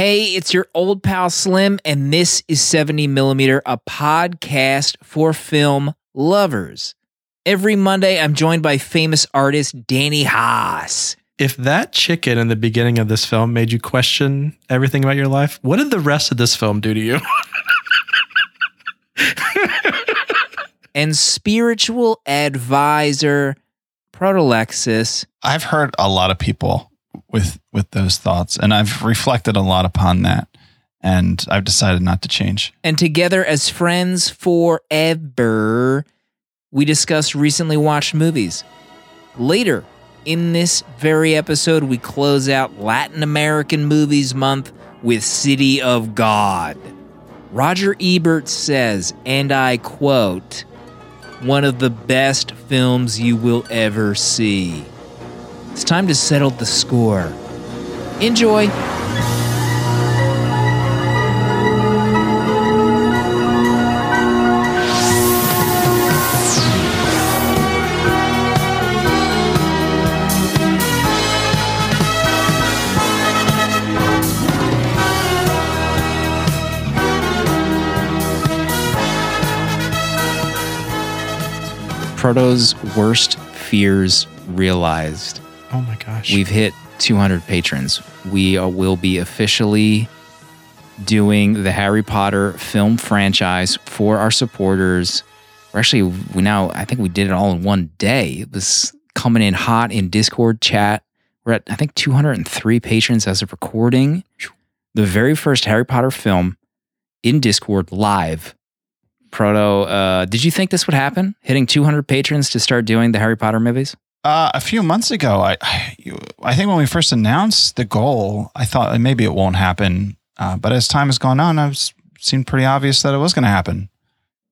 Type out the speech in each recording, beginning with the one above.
Hey, it's your old pal Slim, and this is 70 Millimeter, a podcast for film lovers. Every Monday, I'm joined by famous artist Danny Haas. If that chicken in the beginning of this film made you question everything about your life, what did the rest of this film do to you? and spiritual advisor Protolexis. I've heard a lot of people with with those thoughts, and I've reflected a lot upon that, and I've decided not to change. And together as friends forever, we discuss recently watched movies. Later in this very episode, we close out Latin American Movies Month with City of God. Roger Ebert says, and I quote, one of the best films you will ever see. It's time to settle the score. Enjoy. Proto's worst fears realized. Oh my gosh. We've hit 200 patrons. We are, will be officially doing the Harry Potter film franchise for our supporters. We're actually, we now, I think we did it all in one day. It was coming in hot in Discord chat. We're at, I think, 203 patrons as of recording. The very first Harry Potter film in Discord live. Proto, uh, did you think this would happen? Hitting 200 patrons to start doing the Harry Potter movies? Uh, a few months ago, I, I, think when we first announced the goal, I thought maybe it won't happen. Uh, but as time has gone on, it seemed pretty obvious that it was going to happen,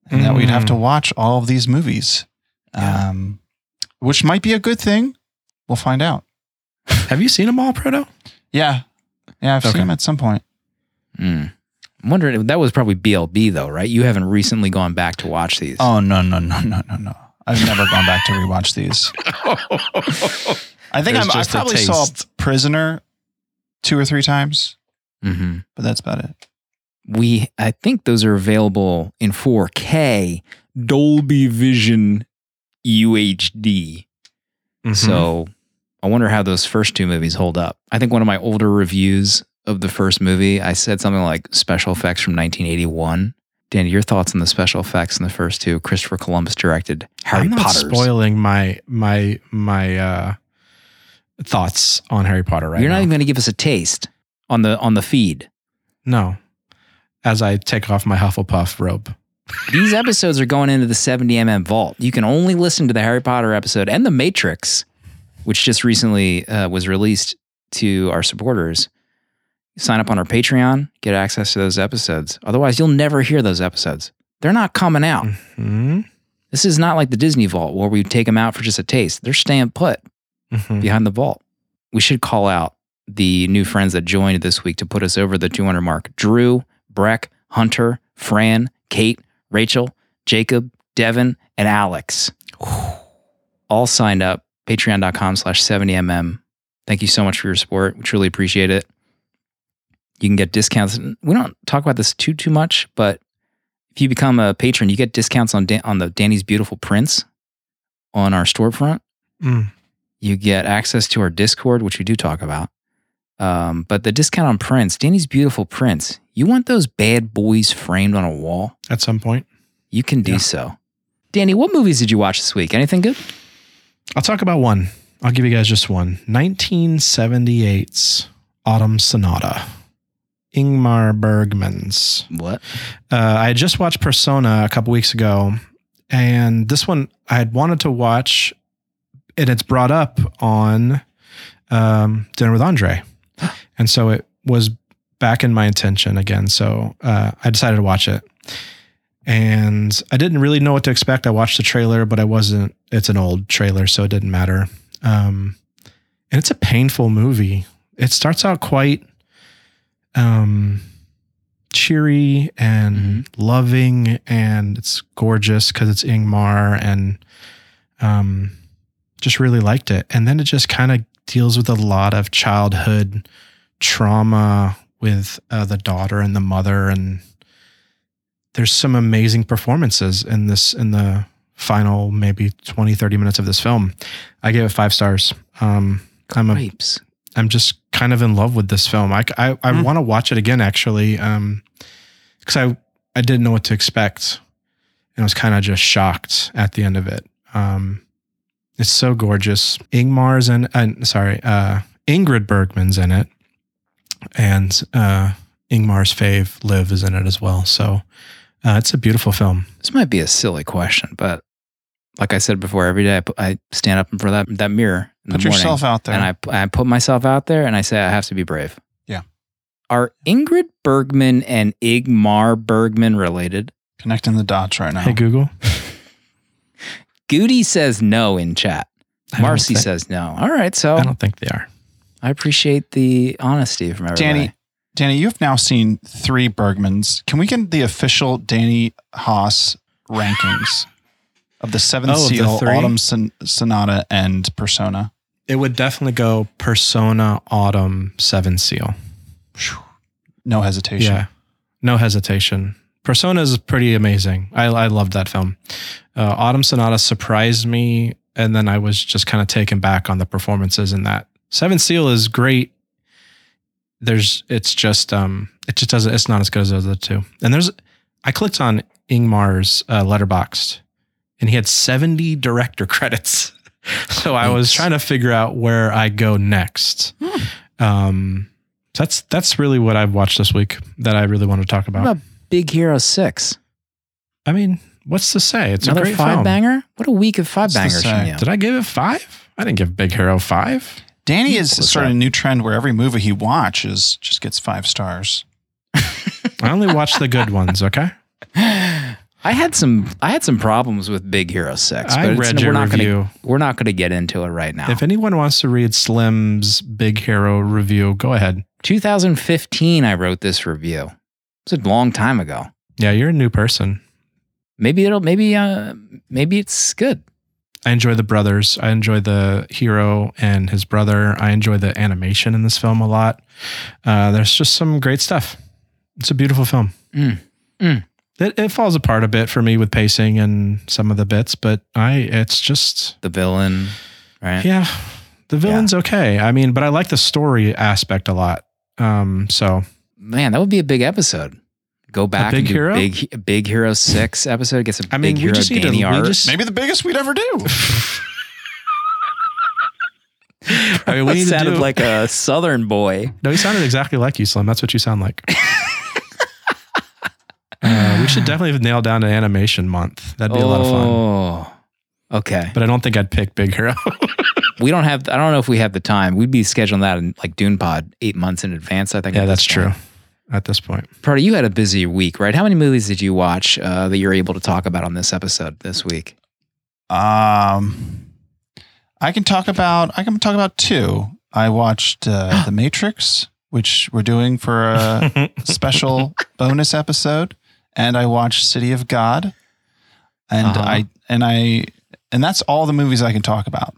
and mm. that we'd have to watch all of these movies, yeah. um, which might be a good thing. We'll find out. have you seen them all, Proto? Yeah, yeah, I've okay. seen them at some point. Mm. I'm wondering that was probably BLB though, right? You haven't recently gone back to watch these. Oh no no no no no no! I've never gone back to rewatch these. I think I'm, I probably saw Prisoner two or three times, mm-hmm. but that's about it. We I think those are available in 4K Dolby Vision UHD. Mm-hmm. So I wonder how those first two movies hold up. I think one of my older reviews of the first movie, I said something like special effects from 1981. Danny, your thoughts on the special effects in the first two? Christopher Columbus directed Harry I'm not Potter's. spoiling my my my uh, thoughts on Harry Potter right You're not now. even going to give us a taste on the on the feed. No, as I take off my Hufflepuff robe. These episodes are going into the 70mm vault. You can only listen to the Harry Potter episode and the Matrix, which just recently uh, was released to our supporters sign up on our Patreon, get access to those episodes. Otherwise, you'll never hear those episodes. They're not coming out. Mm-hmm. This is not like the Disney Vault where we take them out for just a taste. They're staying put mm-hmm. behind the vault. We should call out the new friends that joined this week to put us over the 200 mark Drew, Breck, Hunter, Fran, Kate, Rachel, Jacob, Devin, and Alex. All signed up. Patreon.com slash 70mm. Thank you so much for your support. We truly appreciate it. You can get discounts. We don't talk about this too too much, but if you become a patron, you get discounts on Dan- on the Danny's Beautiful Prints on our storefront. Mm. You get access to our Discord, which we do talk about. Um, but the discount on prints, Danny's Beautiful Prints, you want those bad boys framed on a wall? At some point. You can do yeah. so. Danny, what movies did you watch this week? Anything good? I'll talk about one. I'll give you guys just one. 1978's Autumn Sonata. Ingmar Bergman's. What? Uh, I had just watched Persona a couple weeks ago, and this one I had wanted to watch, and it's brought up on um, Dinner with Andre, and so it was back in my intention again. So uh, I decided to watch it, and I didn't really know what to expect. I watched the trailer, but I wasn't. It's an old trailer, so it didn't matter. Um, and it's a painful movie. It starts out quite um, cheery and mm-hmm. loving, and it's gorgeous because it's Ingmar, and um, just really liked it. And then it just kind of deals with a lot of childhood trauma with uh, the daughter and the mother, and there's some amazing performances in this in the final maybe 20 30 minutes of this film i gave it five stars um i'm a, i'm just kind of in love with this film. I i, I Mm. want to watch it again actually um because i i didn't know what to expect. And i was kind of just shocked at the end of it. Um it's so gorgeous. Ingmar's and uh, sorry uh ingrid bergman's in it. And uh ingmar's fave liv is in it as well. So uh, it's a beautiful film. This might be a silly question, but like I said before, every day I, put, I stand up in front of that, that mirror in Put the morning, yourself out there. and I I put myself out there and I say I have to be brave. Yeah. Are Ingrid Bergman and Ingmar Bergman related? Connecting the dots right now. hey google Goody says no in chat. Marcy think- says no. All right, so i don't think they are I appreciate the honesty from everybody. Danny, Danny, you've now seen three Bergmans. Can we get the official Danny Haas rankings of the Seventh Oh, of the Seal. Autumn Son- Sonata, and Persona? It would definitely go Persona Autumn Seven Seal. No hesitation. Yeah, no hesitation. Persona is pretty amazing. I, I loved that film. Uh, Autumn Sonata surprised me, and then I was just kind of taken back on the performances in that. Seven Seal is great. There's, it's just, um, it just doesn't. It's not as good as those other two. And there's, I clicked on Ingmar's uh, Letterboxd, and he had 70 director credits. so I was trying to figure out where I go next. Um, that's that's really what I've watched this week that I really want to talk about. What about Big Hero Six? I mean, what's to say? It's Another a great five film. banger. What a week of five What's bangers from you. Did I give it five? I didn't give Big Hero five. Danny has What's started a new trend where every movie he watches just gets five stars. I only watch the good ones. Okay, I had some I had some problems with Big Hero Six. I but it's- read your we're not review. Gonna, we're not going to get into it right now. If anyone wants to read Slim's Big Hero review, go ahead. 2015, I wrote this review. It's a long time ago. Yeah, you're a new person. Maybe it'll maybe uh maybe it's good. I enjoy the brothers. I enjoy the hero and his brother. I enjoy the animation in this film a lot. Uh, there's just some great stuff. It's a beautiful film. Mm. Mm. It, it falls apart a bit for me with pacing and some of the bits, but I it's just The villain, right? yeah. The villain's okay. I mean, but I like the story aspect a lot. Um, so Man, that would be a big episode. Go back Big and do Hero? big Big Hero Six episode. Gets a I mean, Big Hero just need to- art. just- Maybe the biggest we'd ever do. I mean, we That sounded do- like a Southern boy. no, you sounded exactly like you, Slim. That's what you sound like. Uh, we should definitely nail down an animation month. That'd be a lot of fun. Oh, okay. But I don't think I'd pick Big Hero. We don't have. I don't know if we have the time. We'd be scheduling that in like Dune Pod eight months in advance. I think. yeah, that's this true. At this point, Proto, you had a busy week, right? How many movies did you watch uh, that you're able to talk about on this episode this week? Um, I can talk about I can talk about two. I watched uh, The Matrix, which we're doing for a special bonus episode, and I watched City of God, and Uh-huh. I and I and that's all the movies I can talk about.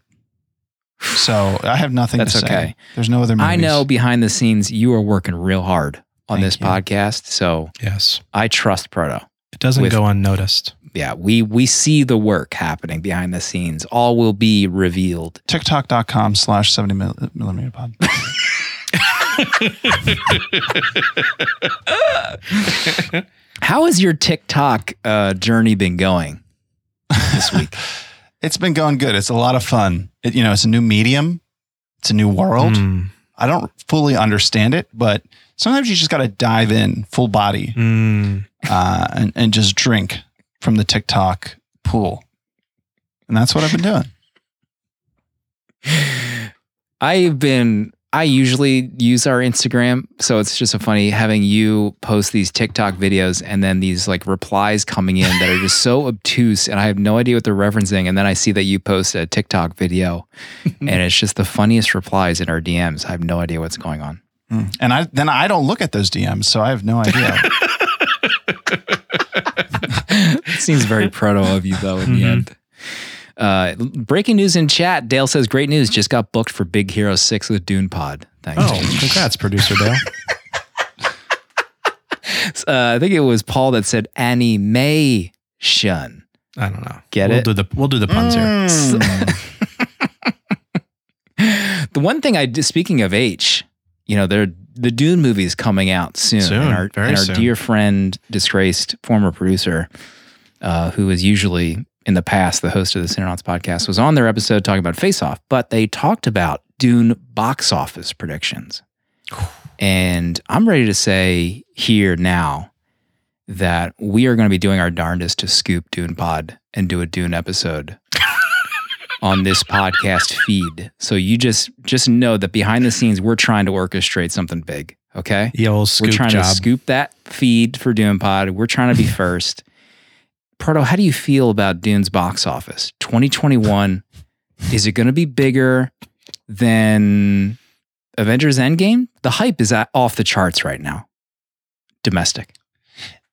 So I have nothing That's to say. okay. There's no other movies. I know behind the scenes you are working real hard on Thank this you. podcast, so yes, I trust Proto. it doesn't With- go unnoticed. Yeah, we we see the work happening behind the scenes. All will be revealed. TikTok.com slash 70 millimeter pod. How has your TikTok uh, journey been going this week? It's been going good. It's a lot of fun. It, you know, it's a new medium. It's a new world. Mm, I don't fully understand it, but sometimes you just got to dive in full body mm. uh, and, and just drink from the TikTok pool. And that's what I've been doing. I've been I usually use our Instagram, so it's just so funny having you post these TikTok videos and then these like replies coming in that are just so obtuse and I have no idea what they're referencing and then I see that you post a TikTok video and it's just the funniest replies in our DMs. I have no idea what's going on. Mm. And I then I don't look at those DMs, so I have no idea. it seems very proto of you though in the Mhm. end. Uh, breaking news in chat. Dale says, "Great news! Just got booked for Big Hero Six with Dune Pod. Thanks." Oh, congrats, producer Dale. Uh, I think it was Paul that said animation. I don't know. Get we'll it? Do the, we'll do the puns here. Mm. The one thing I did, speaking of H, you know, there the Dune movie is coming out soon. Soon, and our, very and our soon. dear friend, disgraced former producer, uh, who is usually in the past the host of the Cinernauts podcast, was on their episode talking about Face Off, but they talked about Dune box office predictions. And I'm ready to say here now that we are going to be doing our darndest to scoop Dune Pod and do a Dune episode on this podcast feed. So you just just know that behind the scenes we're trying to orchestrate something big. Okay, The old scoop we're trying job. to scoop that feed for Dune Pod. We're trying to be first. Proto, how do you feel about Dune's box office 2021? Is it going to be bigger than Avengers Endgame? The hype is at, off the charts right now. Domestic.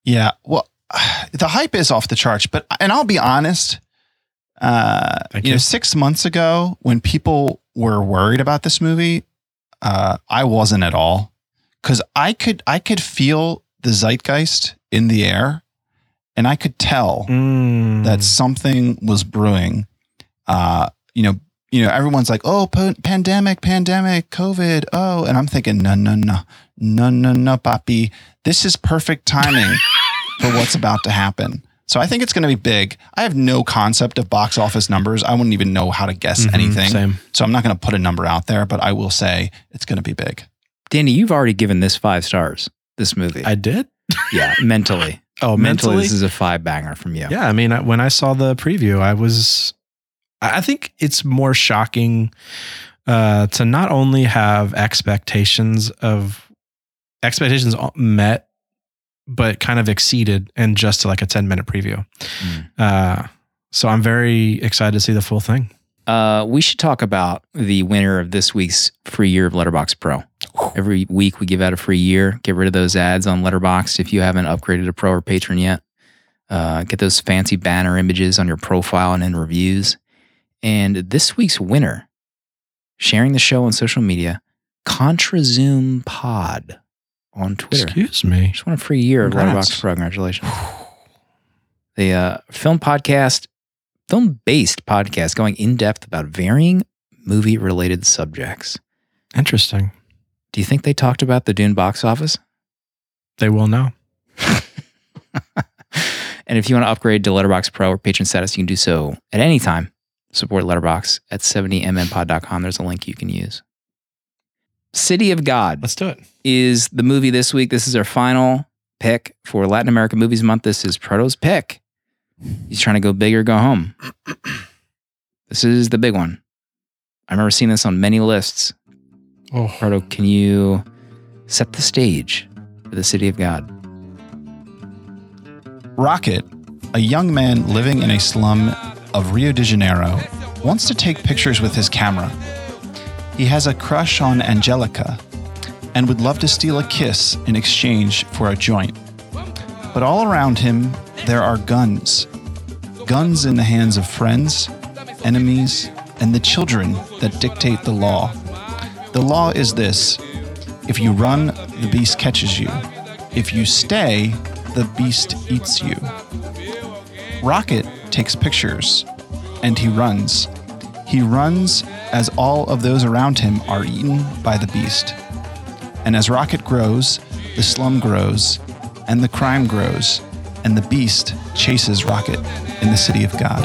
Yeah. Well, the hype is off the charts, but and I'll be honest. Uh, Thank you know, six months ago, when people were worried about this movie, uh, I wasn't at all because I could I could feel the zeitgeist in the air, and I could tell Mm. that something was brewing. Uh, you know, you know, everyone's like, "Oh, pa- pandemic, pandemic, COVID." Oh, and I'm thinking, "No, no, no, no, no, no, papi. This is perfect timing for what's about to happen." So I think it's going to be big. I have no concept of box office numbers. I wouldn't even know how to guess Mhm, anything. Same. So I'm not going to put a number out there, but I will say it's going to be big. Danny, you've already given this five stars. This movie, I did. yeah, mentally. Oh, mentally, mentally. this is a five banger from you. Yeah, I mean, I- when I saw the preview, I was, I think it's more shocking uh, to not only have expectations of expectations met, but kind of exceeded in just to like a 10 minute preview. Mm. Uh, so I'm very excited to see the full thing. Uh, we should talk about the winner of this week's free year of Letterboxd Pro. Every week we give out a free year. Get rid of those ads on Letterboxd if you haven't upgraded to Pro or Patron yet. Uh, get those fancy banner images on your profile and in reviews. And this week's winner, sharing the show on social media, Contra Zoom Pod on Twitter. Excuse me. Just want a free year of. Letterboxd Pro. Congratulations. The uh, film podcast, film based podcast going in depth about varying movie related subjects. Interesting. Do you think they talked about the Dune box office? They will know. and if you want to upgrade to Letterboxd Pro or patron status, you can do so at any time. Support Letterboxd at 70mmpod.com. There's a link you can use. City of God Let's do it. is the movie this week. This is our final pick for Latin America Movies Month. This is Proto's pick. He's trying to go big or go home. This is the big one. I remember seeing this on many lists. Oh, Proto, can you set the stage for the City of God? Rocket, a young man living in a slum of Rio de Janeiro, wants to take pictures with his camera. He has a crush on Angelica and would love to steal a kiss in exchange for a joint. But all around him, there are guns. Guns in the hands of friends, enemies, and the children that dictate the law. The law is this if you run, the beast catches you. If you stay, the beast eats you. Rocket takes pictures and he runs. He runs as all of those around him are eaten by the beast. And as Rocket grows, the slum grows, and the crime grows, and the beast chases Rocket in the city of God.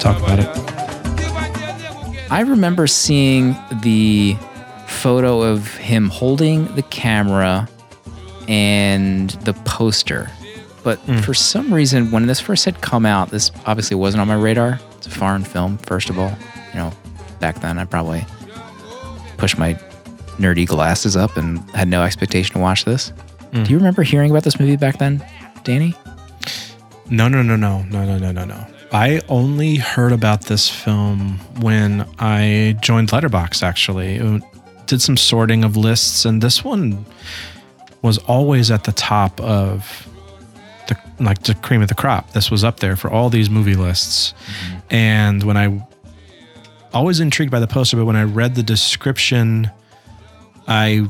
Talk about it. I remember seeing the photo of him holding the camera and the poster but for some reason, when this first had come out, this obviously wasn't on my radar. It's a foreign film, first of all. You know, back then I probably pushed my nerdy glasses up and had no expectation to watch this. Do you remember hearing about this movie back then, Danny? No, no, no, no, no, no, no, no, no. I only heard about this film when I joined Letterboxd. Actually, Uh, did some sorting of lists, and this one was always at the top of like the cream of the crop. This was up there for all these movie lists. And when I always intrigued by the poster, but when I read the description, I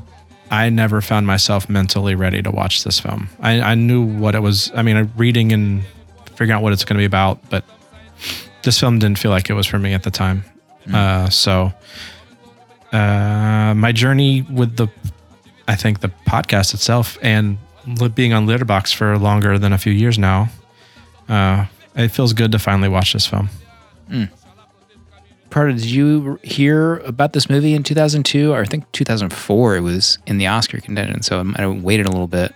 I never found myself mentally ready to watch this film. I, I knew what it was. I mean, reading and figuring out what it's going to be about, but this film didn't feel like it was for me at the time. Uh, so, uh, my journey with the, I think the podcast itself and being on Letterboxd for longer than a few years now, uh, it feels good to finally watch this film. Proto, did you hear about this movie in 2002 or I think 2004? It was in the Oscar contention, so I waited a little bit.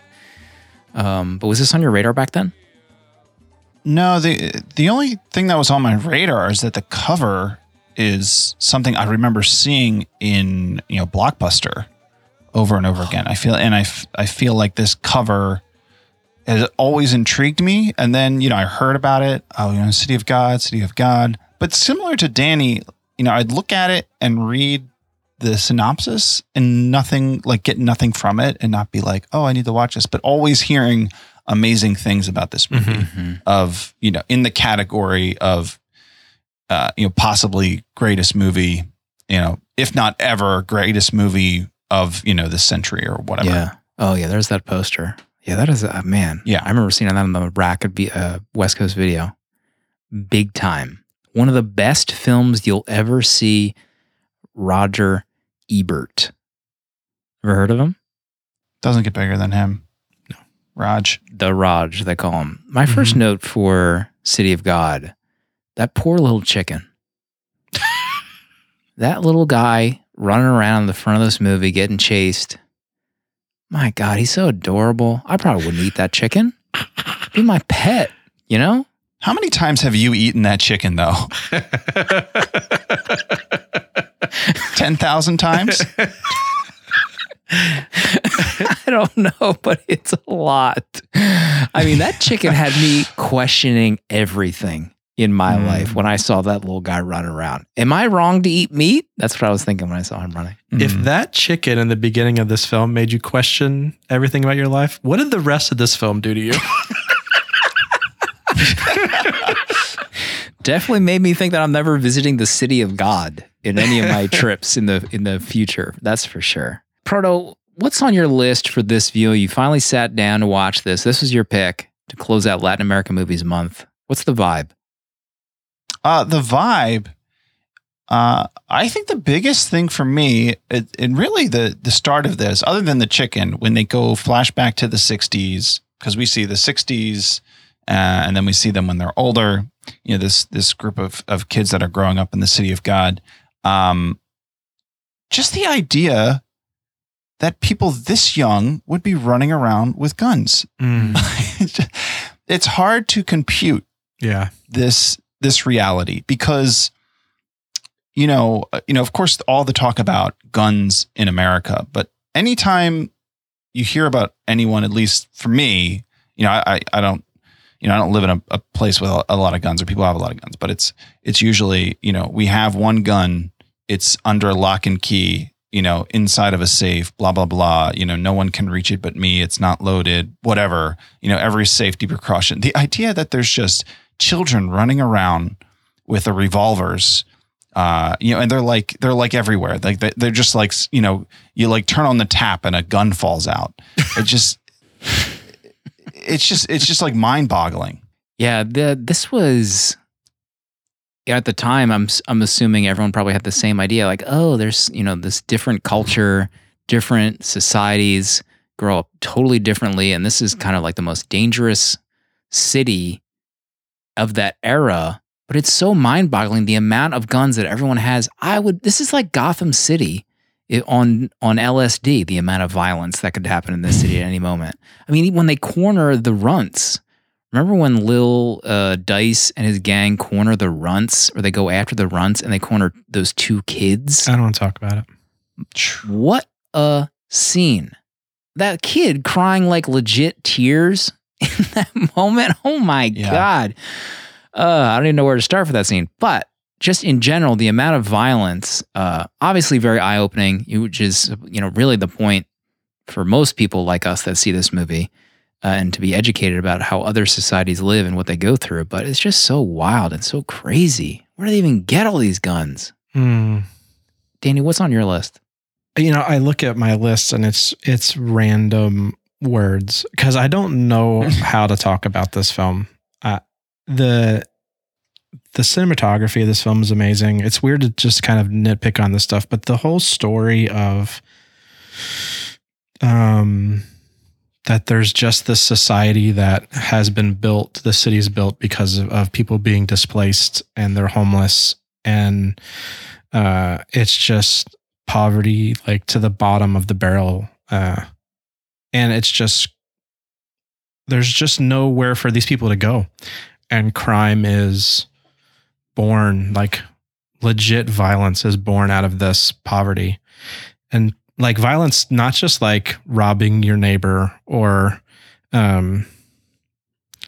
Um, but was this on your radar back then? No, the the only thing that was on my radar is that the cover is something I remember seeing in you know Blockbuster over and over again. I feel and I, f- I feel like this cover has always intrigued me. And then you know I heard about it. Oh, you know, City of God, City of God. But similar to Danny, you know, I'd look at it and read the synopsis and nothing like get nothing from it and not be like, oh, I need to watch this. But always hearing amazing things about this movie of you know in the category of uh, you know possibly greatest movie you know if not ever greatest movie of you know the century or whatever Yeah. Oh yeah, there's that poster. Yeah, that is uh, man. Yeah. I remember seeing that on the rack B- uh, West Coast Video. Big time. One of the best films you'll ever see. Roger Ebert. Ever heard of him? doesn't get bigger than him no Raj The Raj, they call him. My first Mhm. note for City of God. That poor little chicken. that little guy running around in the front of this movie getting chased. My God, he's so adorable. I probably wouldn't eat that chicken. Be my pet, you know? how many times have you eaten that chicken though 10,000 times I don't know, but it's a lot. I mean, that chicken had me questioning everything in my Mm. life when I saw that little guy run around. Am I wrong to eat meat? That's what I was thinking when I saw him running. If Mm. that chicken in the beginning of this film made you question everything about your life, what did the rest of this film do to you? Definitely made me think that I'm never visiting the city of God in any of my trips in the in the future. That's for sure. Proto, what's on your list for this view? You finally sat down to watch this. This was your pick to close out Latin American Movies Month. What's the vibe? Uh, the vibe. Uh, I think the biggest thing for me, it, and really the the start of this, other than the chicken, when they go flashback to the '60s, because we see the '60s, uh, and then we see them when they're older. You know, this this group of of kids that are growing up in the city of God. Um, just the idea that people this young would be running around with guns. Mm, it's hard to compute yeah. this this reality because you know uh, you know of course all the talk about guns in America but anytime you hear about anyone at least for me you know I I, don't you know I don't live in a, a place with a, a lot of guns or people have a lot of guns but it's it's usually you know we have one gun it's under lock and key you know inside of a safe blah blah blah you know no one can reach it but me it's not loaded whatever you know every safety precaution. The idea that there's just children running around with the revolvers uh you know and they're like they're like everywhere. Like they, they're just like you know you like turn on the tap and a gun falls out. It just it's just it's just like mind boggling Yeah, the this was at the time I'm I'm assuming everyone probably had the same idea like, oh, there's, you know, this different culture, different societies grow up totally differently and this is kind of like the most dangerous city of that era, but it's so mind-boggling the amount of guns that everyone has. I would this is like Gotham City on on LSD, the amount of violence that could happen in this city at any moment. I mean, when they corner the runts, Remember when Lil uh, Dice and his gang corner the runts, or they go after the runts and they corner those two kids? I don't want to talk about it. What a scene! That kid crying like legit tears in that moment. Oh my Yeah. god! Uh, I don't even know where to start for that scene. But just in general, the amount of violence, uh, obviously very eye opening, which is you know really the point for most people like us that see this movie. uh, and to be educated about how other societies live and what they go through. But it's just so wild and so crazy. Where do they even get all these guns? Hmm. Danny, what's on your list? you know i look at my list and it's it's random words because i don't know how to talk about this film. Uh, the the cinematography of this film is amazing. It's weird to just kind of nitpick on this stuff but the whole story of um that there's just this society that has been built the city's built because of, of people being displaced and they're homeless. And uh it's just poverty like to the bottom of the barrel uh and it's just there's just nowhere for these people to go. And crime is born like legit violence is born out of this poverty. And like violence not just like robbing your neighbor or um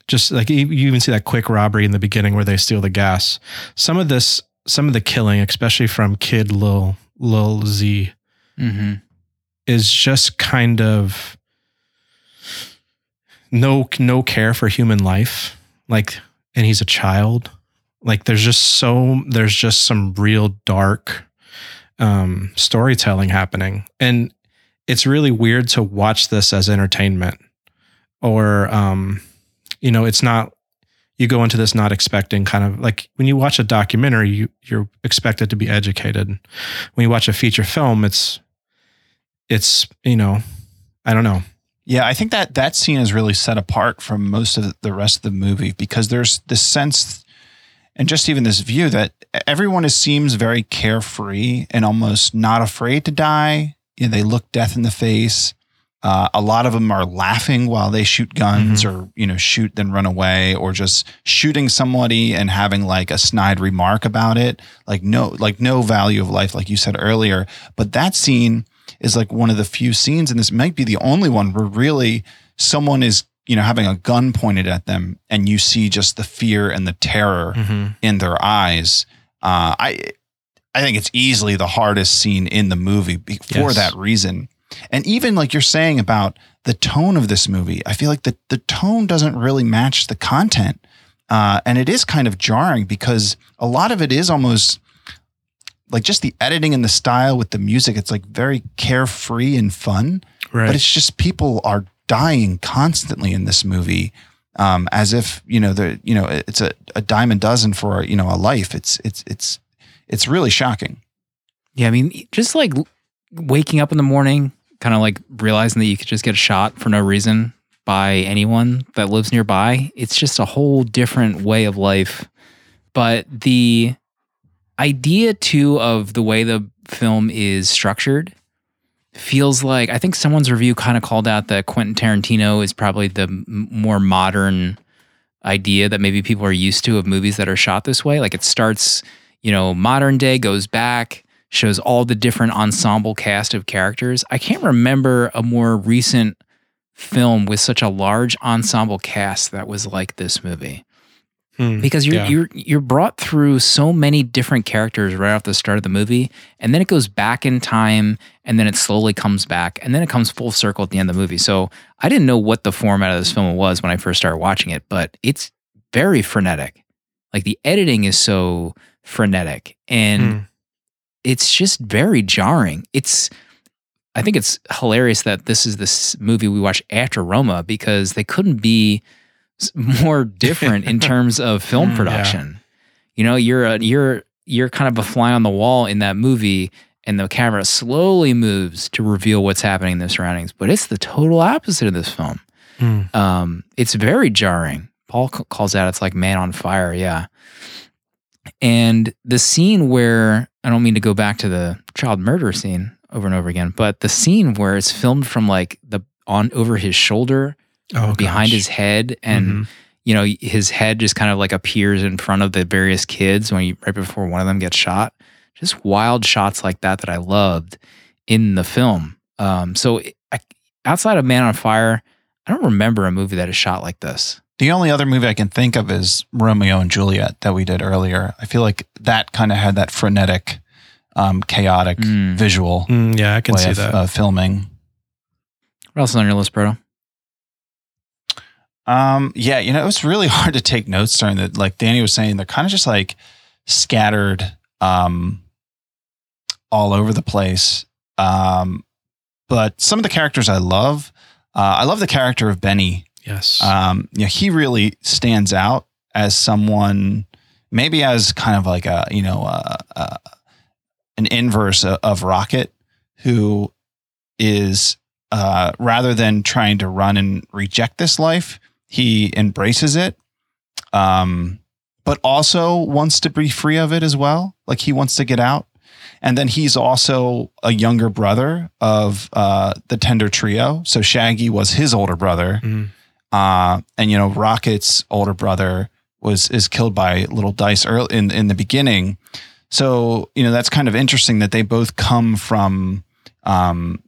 just like you even see that quick robbery in the beginning where they steal the gas. Some of this some of the killing especially from kid lil lil z Mm-hmm. is just kind of no no care for human life like and he's a child. Like there's just so there's just some real dark um storytelling happening. And it's really weird to watch this as entertainment or um you know it's not you go into this not expecting kind of like when you watch a documentary you you're expected to be educated. When you watch a feature film it's it's you know i don't know Yeah, I think that that scene is really set apart from most of the rest of the movie because there's this sense and just even this view that everyone is, seems very carefree and almost not afraid to die. You know, they look death in the face. Uh, a lot of them are laughing while they shoot guns or, you know, shoot then run away or just shooting somebody and having like a snide remark about it. Like no, like no value of life, like you said earlier. But that scene is like one of the few scenes, and this might be the only one where really someone is, you know, having a gun pointed at them and you see just the fear and the terror in their eyes. Uh, I I think it's easily the hardest scene in the movie for Yes. that reason. And even like you're saying about the tone of this movie, I feel like the the tone doesn't really match the content, uh, and it is kind of jarring because a lot of it is almost like just the editing and the style with the music. It's like very carefree and fun, right but it's just people are dying constantly in this movie um, as if you know the you know it's a, a dime a dozen for you know a life it's it's it's it's really shocking Yeah, I mean, just like waking up in the morning, kind of like realizing that you could just get shot for no reason by anyone that lives nearby. It's just a whole different way of life. But the idea, too, of the way the film is structured feels like I think someone's review kind of called out that Quentin Tarantino is probably the m- more modern idea that maybe people are used to of movies that are shot this way. Like it starts, you know, modern day, goes back, shows all the different ensemble cast of characters. I can't remember a more recent film with such a large ensemble cast that was like this movie Hmm. because you're Yeah. you're you're brought through so many different characters right off the start of the movie, and then it goes back in time, and then it slowly comes back, and then it comes full circle at the end of the movie. So I didn't know what the format of this film was when I first started watching it, but it's very frenetic. Like the editing is so frenetic, and Hmm. it's just very jarring. It's I think it's hilarious that this is this movie we watch after Roma because they couldn't be more different in terms of film Mm, yeah. production. You know, you're a, you're you're kind of a fly on the wall in that movie and the camera slowly moves to reveal what's happening in the surroundings, but it's the total opposite of this film. Hmm. Um, it's very jarring. Paul c- calls out it's like man on fire, yeah. And the scene where I don't mean to go back to the child murder scene over and over again, but the scene where it's filmed from like the on over his shoulder oh, behind gosh. his head and Mhm. you know his head just kind of like appears in front of the various kids when you right before one of them gets shot. Just wild shots like that that i loved in the film. Um so I, outside of man on fire i don't remember a movie that is shot like this. The only other movie i can think of is romeo and juliet that we did earlier. I feel like that kind of had that frenetic um, chaotic Mm. visual Mm, yeah i can way see of that. uh, filming. What else is on your list bro Um, yeah, you know, it was really hard to take notes during that. like Danny was saying, they're kind of just like scattered um all over the place. Um, but some of the characters I love. Uh, I love the character of Benny. Yes. Um, you know, he really stands out as someone, maybe as kind of like a you know uh, uh, an inverse of, of Rocket, who is uh, rather than trying to run and reject this life, he embraces it. Um, but also wants to be free of it as well. Like he wants to get out. And then he's also a younger brother of uh, the Tender Trio. So Shaggy was his older brother. Mhm. Uh, and you know, Rocket's older brother was is killed by Little Dice early in in the beginning. So you know, that's kind of interesting that they both come from, um,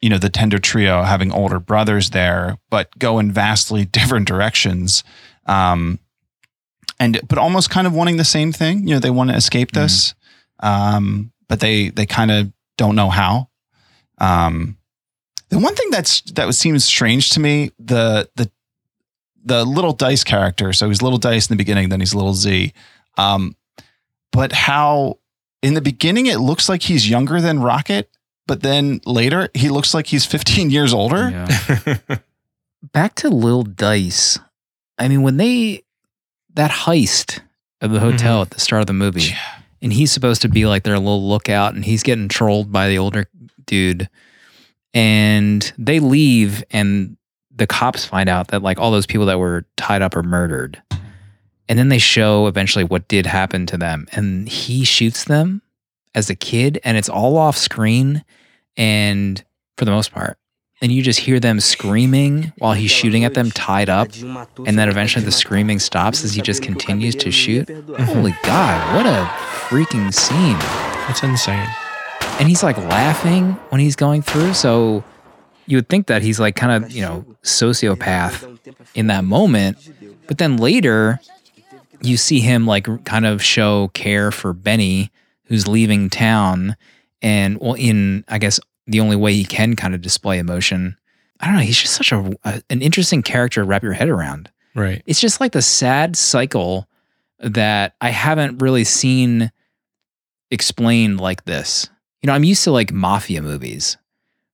you know, the Tender Trio having older brothers there, but go in vastly different directions. Um, and but almost kind of wanting the same thing. You know, they want to escape this, um, but they they kind of don't know how. Um, the one thing that's that seems strange to me the the the little dice character. So he's little dice in the beginning, then he's little Z. Um, but how in the beginning it looks like he's younger than Rocket, but then later he looks like he's 15 years older. Yeah. Back to Lil Dice. I mean, when they that heist of the hotel mm-hmm. at the start of the movie, and he's supposed to be like their little lookout, and he's getting trolled by the older dude, and they leave, and the cops find out that like all those people that were tied up are murdered, and then they show eventually what did happen to them, and he shoots them as a kid, and it's all off screen, and for the most part. And you just hear them screaming while he's shooting at them tied up. And then eventually the screaming stops as he just continues to shoot. Holy God, what a freaking scene. It's insane. And he's like laughing when he's going through. So you would think that he's like kind of, you know, sociopath in that moment. But then later, you see him like kind of show care for Benny, who's leaving town. And well, in, I guess, the only way he can kind of display emotion. I don't know. He's just such a, a an interesting character to wrap your head around. Right. It's just like the sad cycle that I haven't really seen explained like this. You know, I'm used to like mafia movies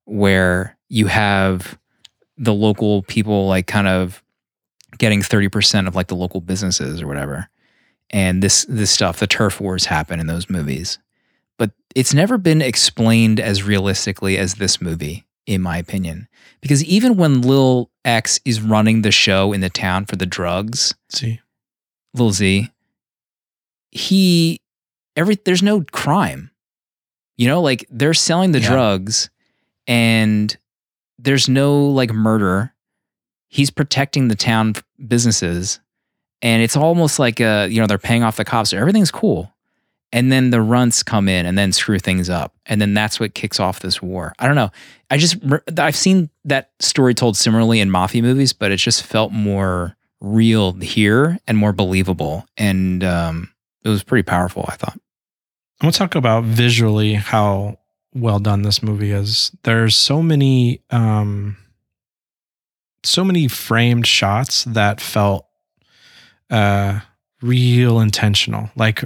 where you have the local people like kind of getting 30% of like the local businesses or whatever. And this this stuff, the turf wars happen in those movies. But it's never been explained as realistically as this movie, in my opinion. Because even when Lil X is running the show in the town for the drugs, See. Lil Z, he every there's no crime. You know, like they're selling the Yeah. drugs and there's no like murder. He's protecting the town businesses and it's almost like uh you know they're paying off the cops. So everything's cool. And then the runts come in and then screw things up. And then that's what kicks off this war. I don't know. I just I've seen that story told similarly in mafia movies, but it just felt more real here and more believable. And um, it was pretty powerful, I thought. I want to talk about visually how well done this movie is. There's so many um so many framed shots that felt uh real intentional. Like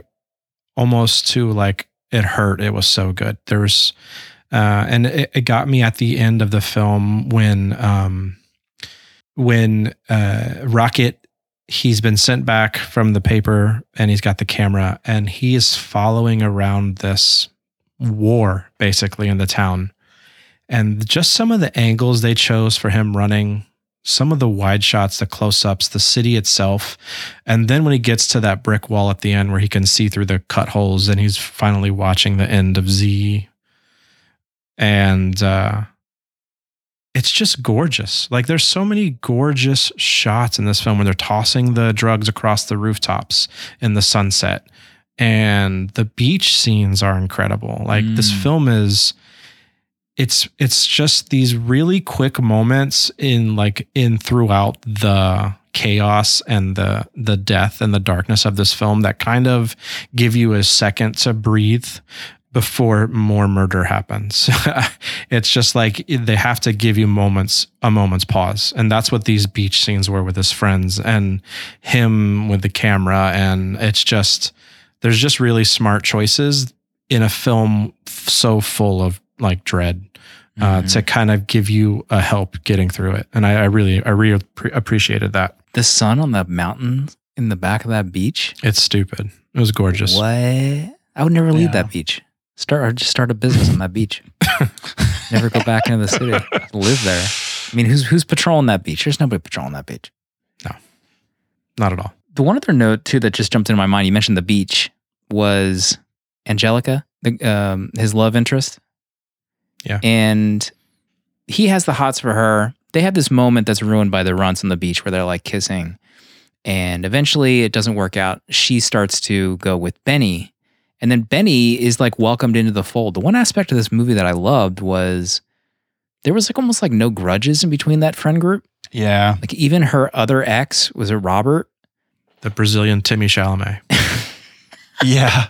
almost to like it hurt. It was so good. There was uh and it, it got me at the end of the film when um when uh Rocket he's been sent back from the paper and he's got the camera and he is following around this war basically in the town and just some of the angles they chose for him running some of the wide shots the close-ups the city itself and then when he gets to that brick wall at the end where he can see through the cut holes and he's finally watching the end of z and uh it's just gorgeous. Like there's so many gorgeous shots in this film when they're tossing the drugs across the rooftops in the sunset. And the beach scenes are incredible. Like this Mm. film is it's it's just these really quick moments in like in throughout the chaos and the the death and the darkness of this film that kind of give you a second to breathe before more murder happens. it's just like they have to give you moments, a moment's pause. And that's what these beach scenes were with his friends and him with the camera. And it's just, there's just really smart choices in a film so full of like dread. Uh, Mhm. to kind of give you a help getting through it, and I, I really, I really appre- appreciated that. The sun on the mountain in the back of that beach. It's stupid. It was gorgeous. What? I would never leave Yeah. that beach. Start or just start a business on that beach. never go back into the city. Live there. I mean, who's who's patrolling that beach? There's nobody patrolling that beach. No, not at all. The one other note too that just jumped into my mind. You mentioned the beach was Angelica, the, um, his love interest. Yeah. and he has the hots for her. They have this moment that's ruined by the runts on the beach where they're like kissing, and eventually it doesn't work out. She starts to go with Benny, and then Benny is like welcomed into the fold. The one aspect of this movie that I loved was there was like almost like no grudges in between that friend group. Yeah. Like even her other ex was it Robert. The Brazilian Timmy Chalamet. Yeah.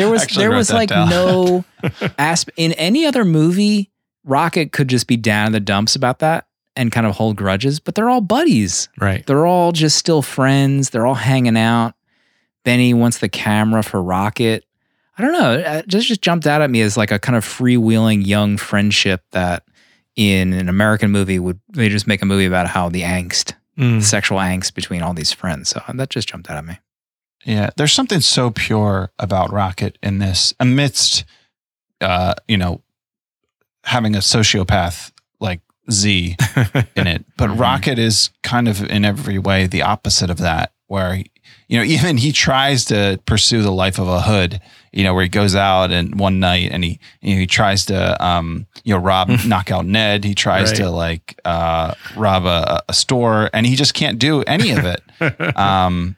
There was there was like down. no asp in any other movie. Rocket could just be down in the dumps about that and kind of hold grudges, but they're all buddies. Right. They're all just still friends. They're all hanging out. Benny wants the camera for Rocket. I don't know. It just just jumped out at me as like a kind of freewheeling young friendship that in an American movie would they just make a movie about how the angst, Mm. sexual angst between all these friends. So that just jumped out at me. Yeah, there's something so pure about Rocket in this, amidst, uh, you know, having a sociopath like Z in it. But Mhm. Rocket is kind of in every way the opposite of that, where, you know, even he tries to pursue the life of a hood, you know, where he goes out and one night and he, you know, he tries to, um, you know, rob, knock out Ned. He tries Right. to like, uh, rob a, a store and he just can't do any of it. um,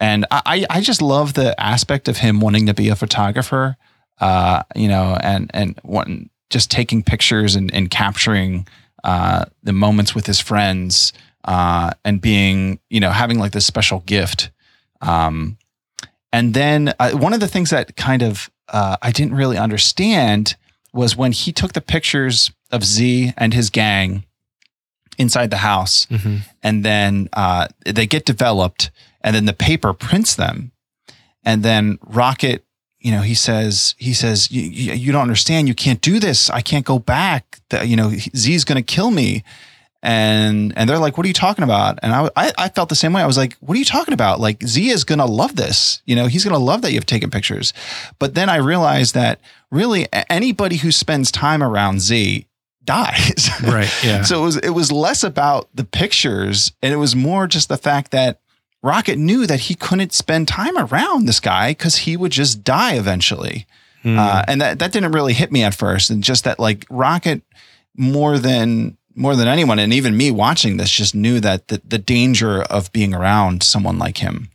and I, I just love the aspect of him wanting to be a photographer, uh, you know, and and wanting just taking pictures and, and capturing uh, the moments with his friends, uh, and being you know having like this special gift. Um, and then uh, one of the things that kind of uh, I didn't really understand was when he took the pictures of Z and his gang inside the house Mhm. and then uh, they get developed, and then the paper prints them, and then Rocket, you know, he says, he says, you, don't understand, you can't do this, I can't go back, The- you know, Z's gonna kill me, and and they're like, what are you talking about? And I, I I felt the same way. I was like, what are you talking about? Like Z is gonna love this, you know, he's gonna love that you've taken pictures, but then I realized that really anybody who spends time around Z dies. Right. Yeah. So it was it was less about the pictures and it was more just the fact that Rocket knew that he couldn't spend time around this guy because he would just die eventually. Mm. Uh, and that, that didn't really hit me at first. And just that like Rocket more than more than anyone, and even me watching this, just knew that the, the danger of being around someone like him.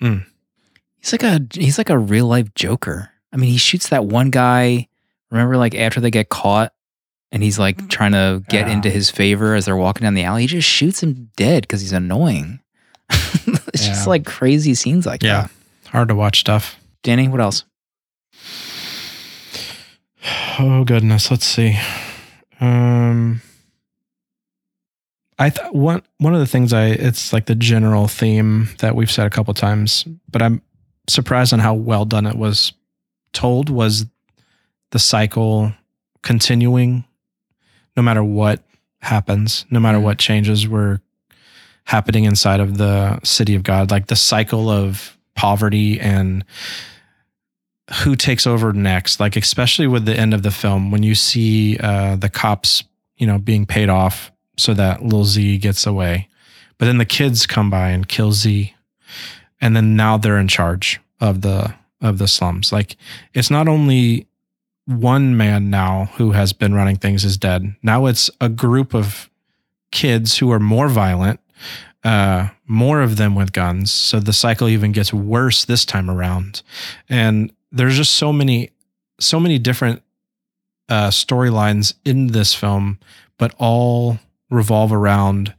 He's like a he's like a real life Joker. I mean, he shoots that one guy. Remember, like after they get caught, and he's like trying to get Yeah. into his favor as they're walking down the alley. He just shoots him dead because he's annoying. it's just like crazy scenes like yeah. that. Hard to watch stuff. Danny, what else? Oh goodness, let's see. Um I th- one one of the things I it's like the general theme that we've said a couple times, but I'm surprised on how well done it was told was the cycle continuing no matter what happens, no matter Mhm. what changes were happening inside of the city of God, like the cycle of poverty and who takes over next like especially with the end of the film when you see uh the cops you know being paid off so that little z gets away. But then the kids come by and kill z and then now they're in charge of the of the slums. Like it's not only one man now who has been running things is dead. Now it's a group of kids who are more violent uh more of them with guns so the cycle even gets worse this time around and there's just so many so many different uh storylines in this film but all revolve around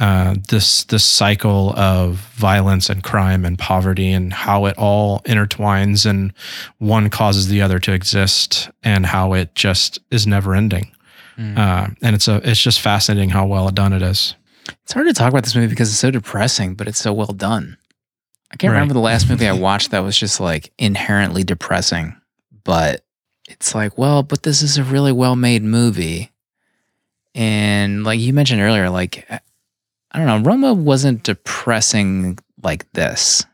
uh, this this cycle of violence and crime and poverty and how it all intertwines and one causes the other to exist and how it just is never ending. Mm. Uh, and it's a it's just fascinating how well done it is. It's hard to talk about this movie because it's so depressing, but it's so well done. I can't Right. remember the last movie I watched that was just like inherently depressing, but it's like, well, but this is a really well made movie. And like you mentioned earlier, like, I don't know, Roma wasn't depressing like this,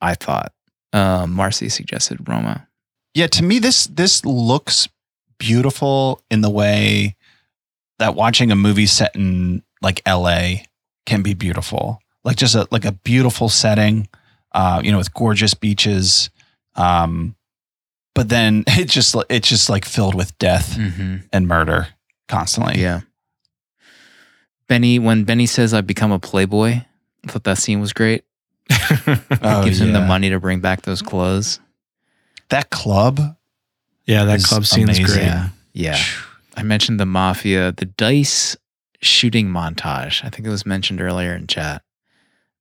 I thought. Uh, Marcy suggested Roma. Yeah, to me this this looks beautiful in the way that watching a movie set in like LA can be beautiful. Like just a like a beautiful setting, uh, you know, with gorgeous beaches. Um, but then it just it's just like filled with death Mm-hmm. and murder constantly. Yeah. Benny, when Benny says, I've become a playboy, I thought that scene was great. Oh, Gives him the money to bring back those clothes. That club yeah, that club scene is amazing. great. Yeah. I mentioned the mafia, the dice shooting montage. I think it was mentioned earlier in chat.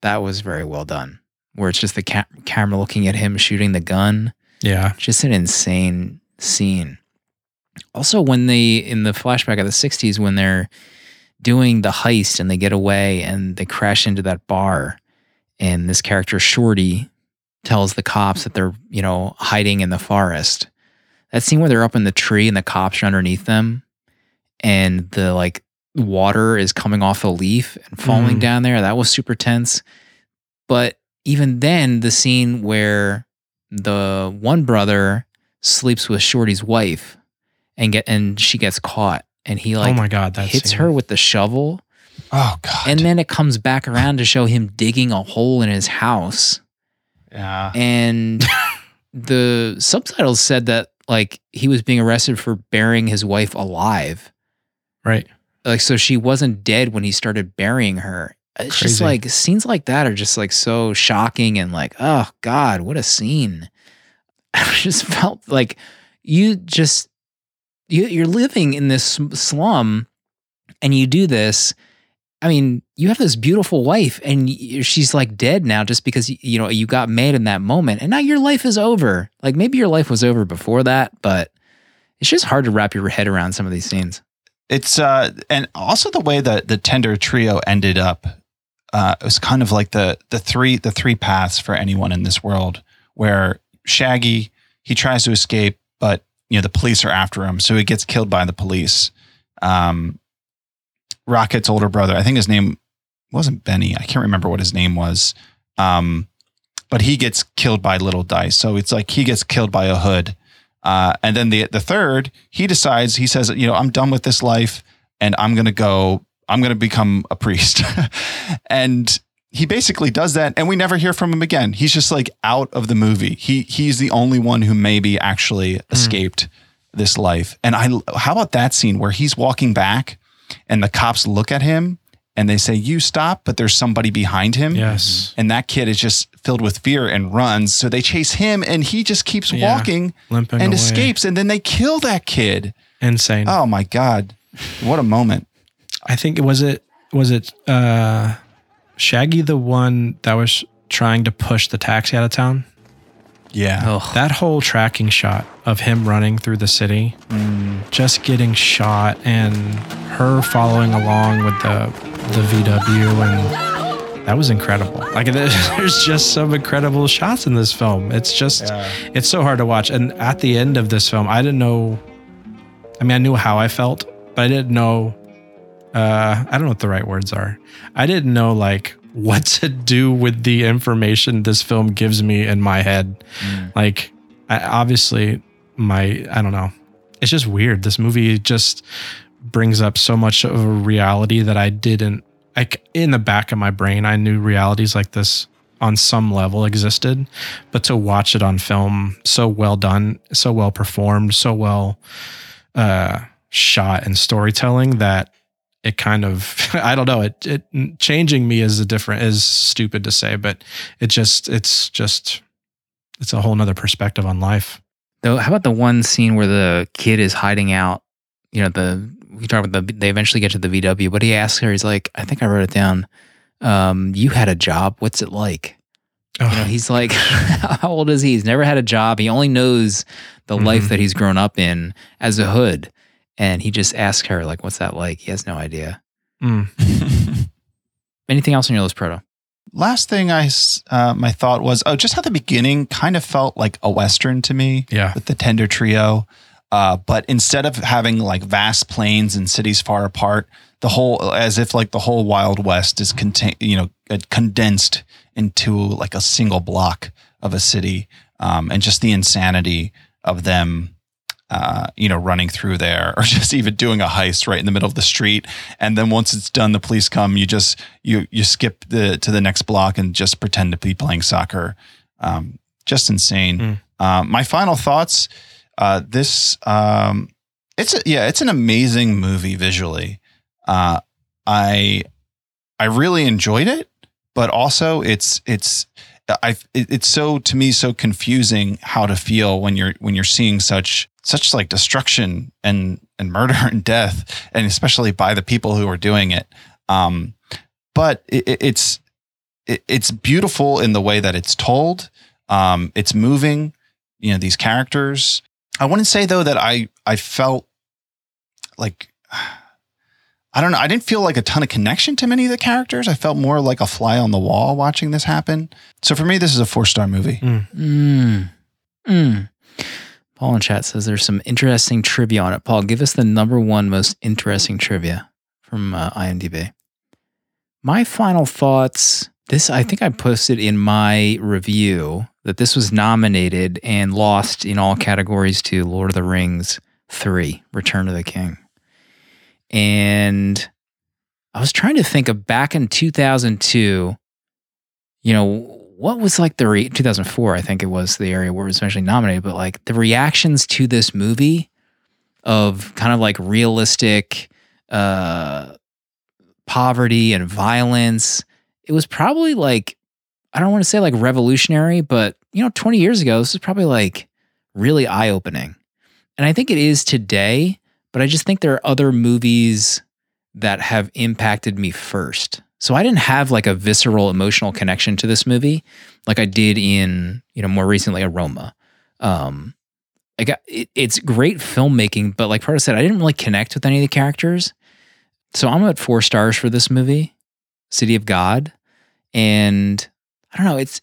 That was very well done. Where it's just the ca- camera looking at him shooting the gun. Yeah. Just an insane scene. Also, when they, in the flashback of the 60s, when they're doing the heist and they get away and they crash into that bar, and this character, Shorty, tells the cops that they're, you know, hiding in the forest. That scene where they're up in the tree and the cops are underneath them and the like water is coming off a leaf and falling Mm. down there, that was super tense. But even then, the scene where the one brother sleeps with Shorty's wife and get and she gets caught and he like oh my god, that hits scene. her with the shovel Oh god. and then it comes back around to show him digging a hole in his house yeah. and the subtitles said that like he was being arrested for burying his wife alive right. Like so she wasn't dead when he started burying her. Uh, it's just like scenes like that are just like so shocking and like oh god what a scene. I just felt like you just you, you're living in this slum and you do this. I mean you have this beautiful wife and she's like dead now just because you know you got mad in that moment and now your life is over. Like maybe your life was over before that but it's just hard to wrap your head around some of these scenes It's uh and also the way that the tender trio ended up uh it was kind of like the the three the three paths for anyone in this world where Shaggy he tries to escape but you know the police are after him so he gets killed by the police. Um Rocket's older brother, I think his name wasn't Benny. I can't remember what his name was. Um but he gets killed by little dice. So it's like he gets killed by a hood. Uh, and then the the third, he decides, he says, you know, I'm done with this life and I'm gonna go, I'm gonna become a priest. and he basically does that, and we never hear from him again. He's just like out of the movie. He he's the only one who maybe actually escaped this life. And I how about that scene where he's walking back and the cops look at him and they say, You stop, but there's somebody behind him. Yes. And that kid is just filled with fear and runs. So they chase him and he just keeps Yeah. walking Limping and away. escapes. And then they kill that kid. Insane. Oh my God. What a moment. I think it was it was it uh Shaggy the one that was trying to push the taxi out of town? Yeah. oh That whole tracking shot of him running through the city, just getting shot and her following along with the the VW and that was incredible. Like there's there's just some incredible shots in this film. It's just it's so hard to watch. And at the end of this film, I didn't know I mean I knew how I felt, but I didn't know uh I don't know what the right words are. I didn't know like what to do with the information this film gives me in my head. Like I, obviously my I don't know. It's just weird. This movie just brings up so much of a reality that I didn't like in the back of my brain I knew realities like this on some level existed, but to watch it on film so well done, so well performed, so well uh shot and storytelling that it kind of I don't know it it changing me is a different is stupid to say but it just it's just it's a whole nother perspective on life Though, how about the one scene where the kid is hiding out? You know, the we talk about the they eventually get to the VW, but he asks her, he's like, I think I wrote it down. um, you had a job. What's it like? You know, Oh, he's like, how old is he? He's never had a job. He only knows the life Mhm. that he's grown up in as a hood. And he just asks her, like, what's that like? He has no idea. mm. Anything else on your list, Proto? Last thing I uh, my thought was oh just how the beginning kind of felt like a western to me Yeah. with the Tender Trio, uh, but instead of having like vast plains and cities far apart, the whole as if like the whole Wild West is contain you know uh, condensed into like a single block of a city, um, and just the insanity of them. Uh, you know, running through there, or just even doing a heist right in the middle of the street, and then once it's done, the police come. You just you you skip the to the next block and just pretend to be playing soccer. Um, just insane. Mm. Um, my final thoughts. Uh, this um, it's a, yeah, it's an amazing movie visually. Uh, I I really enjoyed it, but also it's it's I it, it's so to me so confusing how to feel when you're when you're seeing such such like destruction and and murder and death, and especially by the people who are doing it. Um, but it, it- it's it, it's beautiful in the way that it's told. Um, it's moving. You know these characters. I wouldn't say though that I I felt like I don't know. I didn't feel like a ton of connection to many of the characters. I felt more like a fly on the wall watching this happen. So for me, this is a four star movie. Mm. Mm. Paul in chat says there's some interesting trivia on it. Paul, give us the number one most interesting trivia from uh, IMDb. My final thoughts. This I think I posted in my review that this was nominated and lost in all categories to Lord of the Rings 3 Return of the King. And I was trying to think of back in 2002, you know, what was like the re- 2004, I think it was the area where it was eventually nominated, but like the reactions to this movie of kind of like realistic uh, poverty and violence, it was probably like, I don't want to say like revolutionary, but you know, 20 years ago, this was probably like really eye opening. And I think it is today, but I just think there are other movies that have impacted me first. So I didn't have like a visceral emotional connection to this movie like I did in, you know, more recently Aroma. Um I got it, it's great filmmaking, but like Proto said, I didn't really connect with any of the characters. So I'm at four stars for this movie, City of God. And I don't know, it's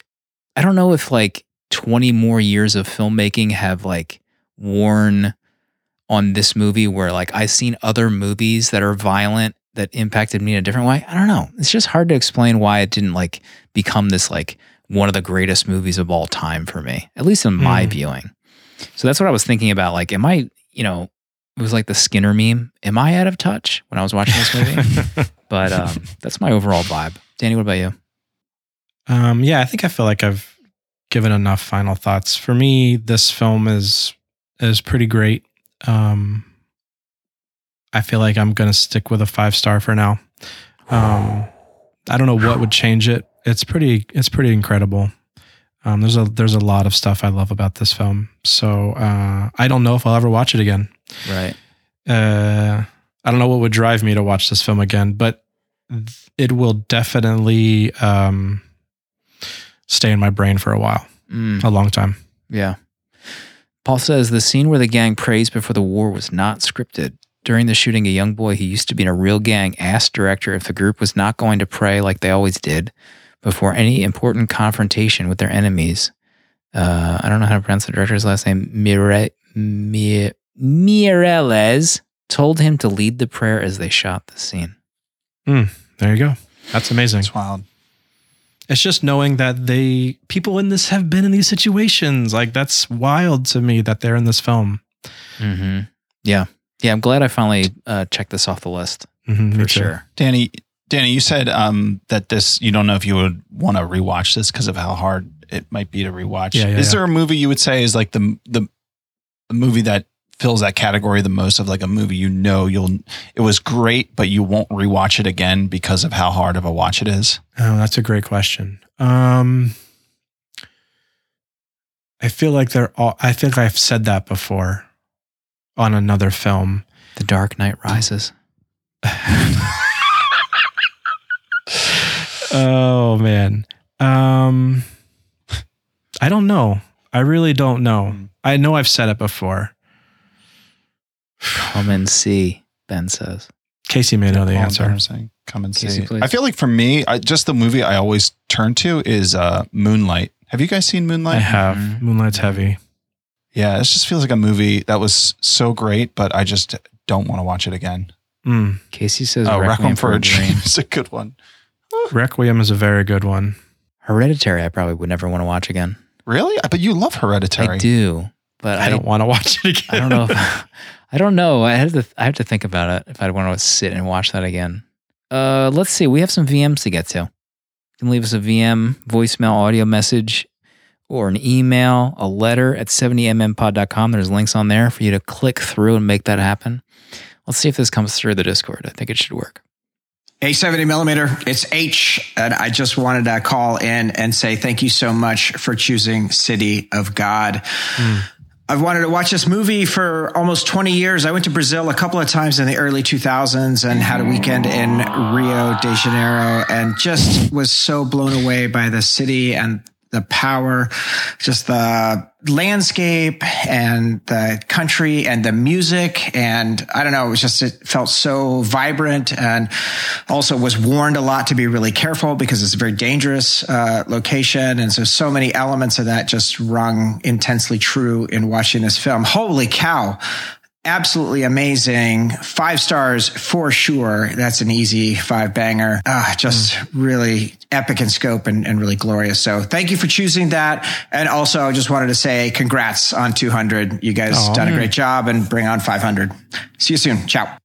I don't know if like 20 more years of filmmaking have like worn on this movie where like I've seen other movies that are violent that impacted me in a different way. I don't know. It's just hard to explain why it didn't like become this like one of the greatest movies of all time for me, at least in my Hmm. viewing. So that's what I was thinking about. Like, am I, you know, it was like the Skinner meme. Am I out of touch when I was watching this movie? but um, that's my overall vibe. Danny, what about you? Um, yeah, I think I feel like I've given enough final thoughts. For me, this film is is pretty great. Um, I feel like I'm gonna stick with a five star for now. Um, I don't know what would change it. It's pretty. It's pretty incredible. Um, there's a there's a lot of stuff I love about this film. So uh, I don't know if I'll ever watch it again. Right. Uh, I don't know what would drive me to watch this film again, but it will definitely um, stay in my brain for a while, Mm, a long time. yeah. Paul says the scene where the gang prays before the war was not scripted. During the shooting, a young boy who used to be in a real gang asked director if the group was not going to pray like they always did before any important confrontation with their enemies. Uh, I don't know how to pronounce the director's last name. Mire, Mire, Meirelles told him to lead the prayer as they shot the scene. There you go. That's amazing. It's wild. It's just knowing that they people in this have been in these situations. Like that's wild to me that they're in this film. Mm-hmm. Yeah. Yeah. I'm glad I finally uh, checked this off the list Mhm, me for too. sure. Danny, Danny, you said um, that this you don't know if you would want to rewatch this because of how hard it might be to rewatch. Yeah, yeah, is yeah. there a movie you would say is like the the the movie that fills that category the most of like a movie you know you'll it was great but you won't rewatch it again because of how hard of a watch it is? Oh, that's a great question. Um, I feel like they're all. I think I've said that before on another film. The Dark Knight Rises. Oh man. Um I don't know. I really don't know. Mm. I know I've said it before. Come and see, Ben says. Casey may know the Paul answer. Turner saying, Come and Casey, see. please. I feel like for me, I, just the movie I always turn to is uh, Moonlight. Have you guys seen Moonlight? I Moonlight? have. Mhm. Moonlight's heavy. Yeah, it just feels like a movie that was so great, but I just don't want to watch it again. Mm. Casey says Oh, Requiem, for a Dream. is a good one. Requiem is a very good one. Hereditary, I probably would never want to watch again. Really? But you love Hereditary. I do, but I, I, don't want to watch it again. I don't know. If, I don't know. I have to. I have to think about it if I want to sit and watch that again. Uh, let's see. We have some VMs to get to. You can leave us a VM voicemail, audio message, or an email, a letter at 70mmpod.com. There's links on there for you to click through and make that happen. Let's see if this comes through the Discord. I think it should work. A70 millimeter, it's H. And I just wanted to call in and say thank you so much for choosing City of God. Hmm. I've wanted to watch this movie for almost 20 years. I went to Brazil a couple of times in the early 2000s and had a weekend in Rio de Janeiro and just was so blown away by the city and the power, just the landscape and the country and the music. And I don't know, it was just, it felt so vibrant and also was warned a lot to be really careful because it's a very dangerous uh, location. And so, so many elements of that just rung intensely true in watching this film. Holy cow. Absolutely amazing. Five stars for sure. That's an easy five banger. Ah, just really epic in scope and, and really glorious. So thank you for choosing that. And also I just wanted to say congrats on 200. You guys Aw. done a great job and bring on 500. See you soon. Ciao.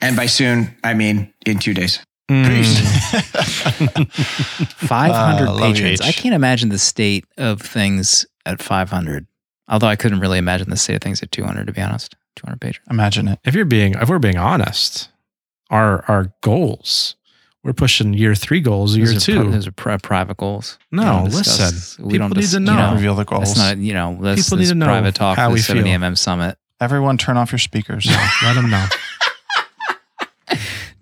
And by soon, I mean in two days. Mm. 500 Uh, patrons. H. I can't imagine the state of things at 500. Although I couldn't really imagine the state of things at 200, to be honest. 200 pages. Imagine it. if you're being, if we're being honest, our our goals, we're pushing year three goals, year Those are pri- two. those are pri- private goals. No, We don't discuss- listen. We People don't need dis- to you know. Reveal the goals. That's not, you know, that's, People this need to know private talk how for we the 70 feel. MM Summit. Everyone turn off your speakers. Let them know.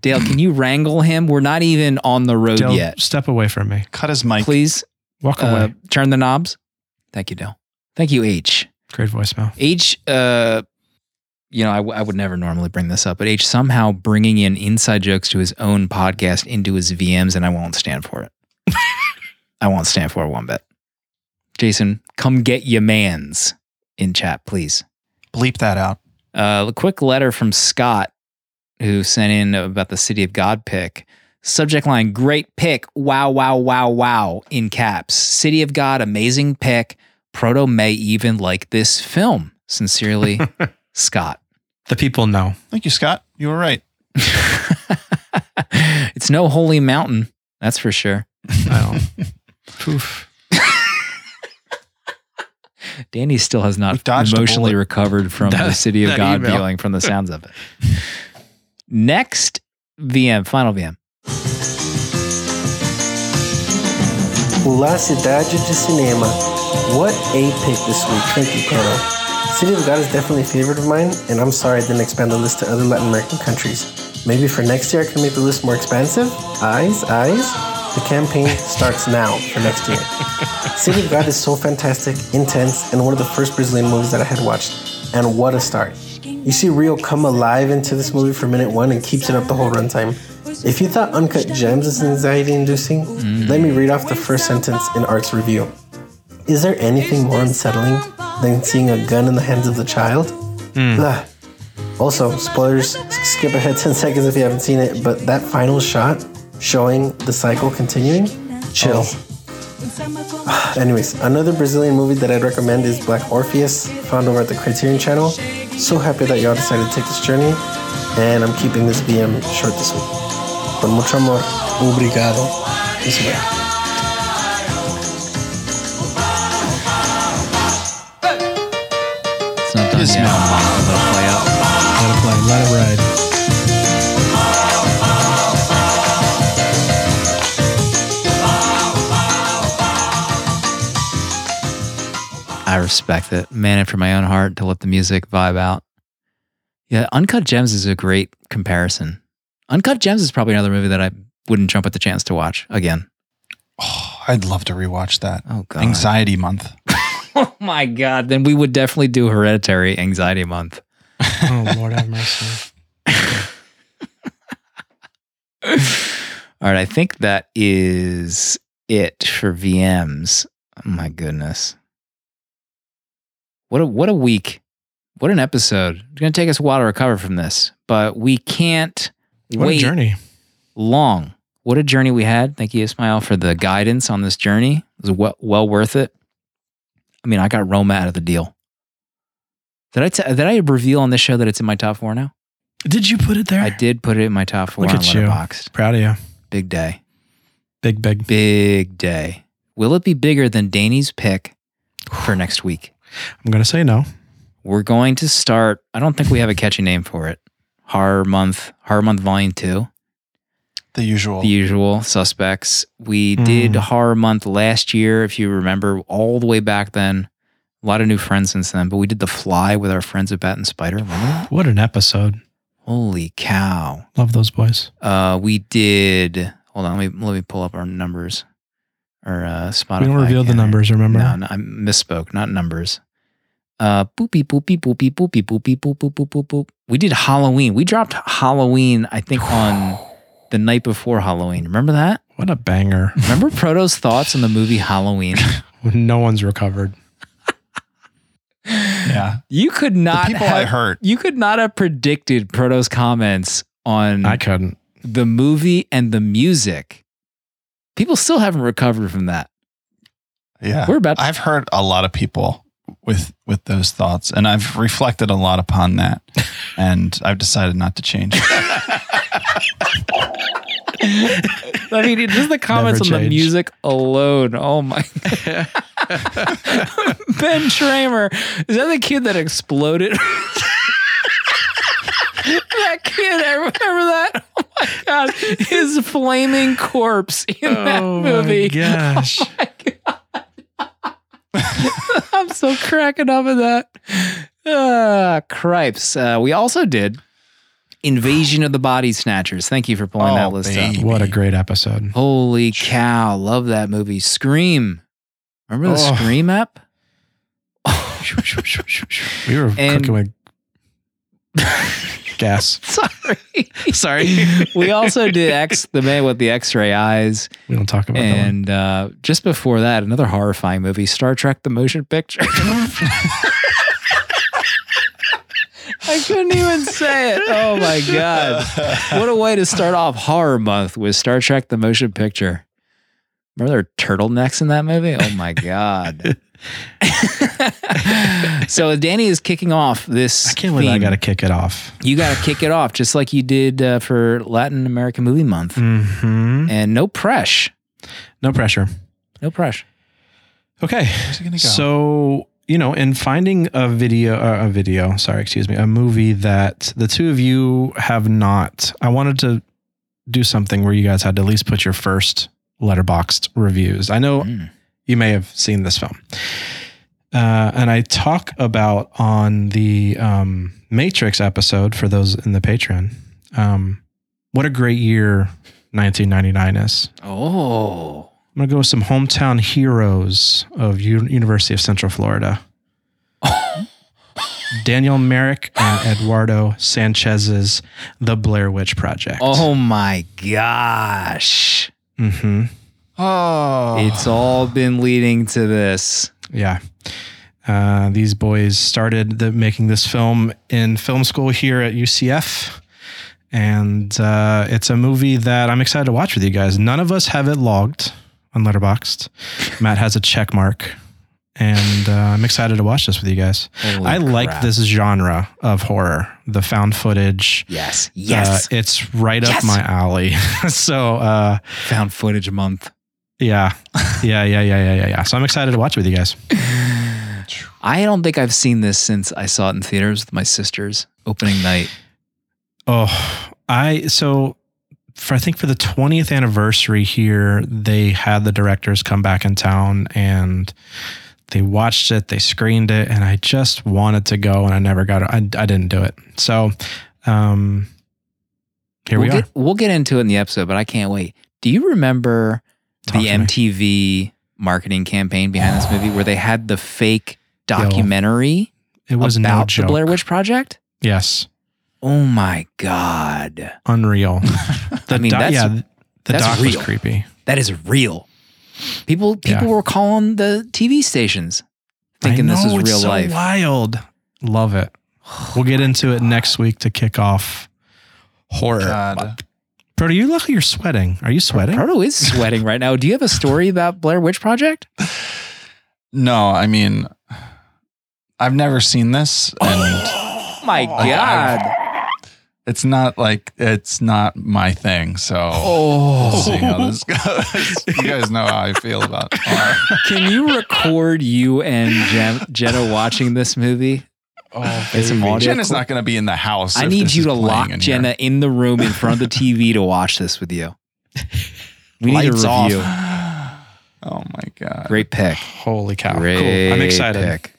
Dale, can you wrangle him? We're not even on the road Dale, yet. step away from me. Cut his mic. Please Walk uh, away. turn the knobs. Thank you, Dale. Thank you, H. Great voicemail. H, uh, you know, I, w- I would never normally bring this up, but H somehow bringing in inside jokes to his own podcast into his VMs, and I won't stand for it. I won't stand for it one bit. Jason, come get your mans in chat, please. Bleep that out. Uh, a quick letter from Scott, who sent in about the City of God pick. Subject line: Great pick! Wow, wow, wow, wow! In caps. City of God, amazing pick. Proto may even like this film. Sincerely, Scott. The people know. Thank you, Scott. You were right. it's no holy mountain, that's for sure. I don't. Poof. Danny still has not emotionally recovered from the City of God email. feeling from the sounds of it. Next VM, final VM. La Cidade de Cinema. What a pick this week. Thank you, Proto. City of God is definitely a favorite of mine, and I'm sorry I didn't expand the list to other Latin American countries. Maybe for next year I can make the list more expansive? Eyes, eyes? The campaign starts now for next year. City of God is so fantastic, intense, and one of the first Brazilian movies that I had watched. And what a start. You see Rio come alive into this movie for minute one and keeps it up the whole runtime. If you thought Uncut Gems is anxiety inducing, mm. let me read off the first sentence in Art's review. Is there anything more unsettling than seeing a gun in the hands of the child? Hmm. Blah. Also, spoilers, skip ahead 10 seconds if you haven't seen it, but that final shot showing the cycle continuing, chill. Oh. Anyways, another Brazilian movie that I'd recommend is Black Orpheus, found over at the Criterion Channel. So happy that y'all decided to take this journey, and I'm keeping this VM short this week. Con mucho amor, obrigado. Isabel. It's not done Yes, yet. no. Let it play out. Let it play. Let it ride. I respect it. Man after my own heart to let the music vibe out. Yeah, Uncut Gems is a great comparison. Uncut Gems is probably another movie that I wouldn't jump at the chance to watch again. Oh, I'd love to rewatch that. Oh god. Anxiety month. Oh my god. Then we would definitely do Hereditary Anxiety Month. Oh Lord have mercy. All right, I think that is it for VMs. Oh my goodness. What a what a week. What an episode. It's gonna take us a while to recover from this, but we can't What wait a journey. long. What a journey we had. Thank you, Ismail, for the guidance on this journey. It was well, well worth it. I mean, I got Roma out of the deal. Did I t- did I reveal on this show that it's in my top four now? Did you put it there? I did put it in my top four Look on at you. Letterboxd. Proud of you. Big day. Big, big. Big day. Will it be bigger than Danny's pick for next week? I'm gonna say no. We're going to start. I don't think we have a catchy name for it. Horror Month, Horror Month Volume 2. The usual. The usual suspects. We did Mm. Horror Month last year, if you remember, all the way back then. A lot of new friends since then, but we did The Fly with our friends at Bat and Spider. What an episode. Holy cow. Love those boys. Uh, we did. Hold on, let me let me pull up our numbers. Or uh, Spotify. we don't reveal the numbers, remember? No, no, I misspoke. Not numbers. Uh, boopy boopy boopy boopy boopy boop boop boop boop boop. We did Halloween. We dropped Halloween. I think on the night before Halloween. Remember that? What a banger. Remember Proto's thoughts on the movie Halloween? no one's recovered. yeah. You could not. the people have, I hurt. You could not have predicted Proto's comments on I couldn't. the movie and the music. People still haven't recovered from that. Yeah. We're about- I've heard a lot of people with with those thoughts and I've reflected a lot upon that and I've decided not to change. I mean, just the comments on the music alone. Oh my! ben Tramer is that the kid that exploded? that kid, I remember that. Oh my god, his flaming corpse in that movie. Oh my gosh. I'm so cracking up at that. Ah, cripes. Uh, we also did Invasion of the Body Snatchers. Thank you for pulling Oh, that list up. what a great episode. Holy cow. Love that movie. Scream. Remember the Oh. Scream app? We were And- cooking with gas. Sorry. Sorry. we also did X, the man with the x ray eyes. We don't talk about that. And uh, just before that, another horrifying movie, Star Trek the Motion Picture. I couldn't even say it. Oh my God. What a way to start off horror month with Star Trek the Motion Picture. Remember there were turtlenecks in that movie? Oh my God. so Danny is kicking off this. I can't believe I got to kick it off. You got to kick it off just like you did uh, for Latin American Movie Month. Mm-hmm. And no press. No pressure. No pressure. Okay. Where's it gonna go? So, you know, in finding a video, uh, a video, sorry, excuse me, a movie that the two of you have not, I wanted to do something where you guys had to at least put your first Letterboxd reviews. I know Mm. You may have seen this film. Uh, and I talk about on the um, Matrix episode for those in the Patreon. Um, what a great year 1999 is. Oh. I'm gonna go with some hometown heroes of U- University of Central Florida. Daniel Myrick and Eduardo Sanchez's The Blair Witch Project. Oh my gosh. hmm oh. It's all been leading to this. yeah. Uh, these boys started the, making this film in film school here at UCF. And uh, it's a movie that I'm excited to watch with you guys. None of us have it logged on Letterboxd. Matt has a check mark. And uh, I'm excited to watch this with you guys. Holy I like crap. this genre of horror, the found footage. Yes. Uh, Yes. it's right Yes. up my alley. so, uh, Found footage month. Yeah, yeah, yeah, yeah, yeah, yeah, yeah. So I'm excited to watch it with you guys. I don't think I've seen this since I saw it in theaters with my sisters opening night. Oh, I so for I think for the 20th anniversary here, they had the directors come back in town and they watched it, they screened it, and I just wanted to go and I never got it. I, I didn't do it. So, um, Here we'll we are. Get, we'll get into it in the episode, but I can't wait. Do you remember Talk the. MTV marketing campaign behind this movie where they had the fake documentary It was no about joke. the Blair Witch Project? Yes, Oh my God. unreal. The I mean, that's- yeah, the that's doc real. was creepy. That is real. People people Yeah. were calling the TV stations thinking this know, was it's real so life. Wild. Love it. We'll get into it next week to kick off horror. God. Proto, you look like you're sweating. Are you sweating? Proto is sweating right now. Do you have a story about Blair Witch Project? No, I mean, I've never seen this, and Oh my God. it's not like it's not my thing. So oh. we'll see how this goes. you guys know how I feel about horror. Can you record you and Jen- Jenna watching this movie? Oh, Get some audio Jenna's clip? not going to be in the house. I if need this you is to lock in Jenna here. in the room in front of the TV to watch this with you. We need Lights a off. review. Oh my god! Great pick. Holy cow. Great cool. I'm excited. pick.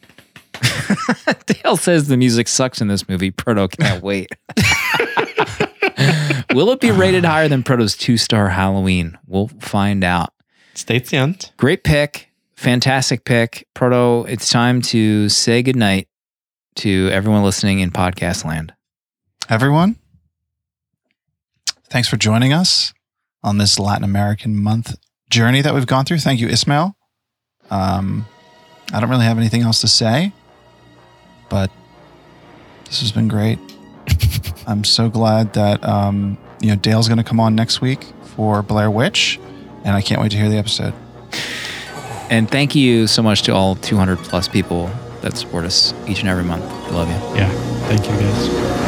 Dale says the music sucks in this movie. Proto can't wait. Will it be rated higher than Proto's two star Halloween? We'll find out. Stay tuned. Great pick. Fantastic pick. Proto, it's time to say goodnight to everyone listening in podcast land. Everyone, thanks for joining us on this Latin American month journey that we've gone through. Thank you, Ismail. Um, I don't really have anything else to say, but this has been great. I'm so glad that um, you know Dale's going to come on next week for Blair Witch, and I can't wait to hear the episode. And thank you so much to all 200 plus people that support us each and every month. We love you. Yeah. Thank you guys.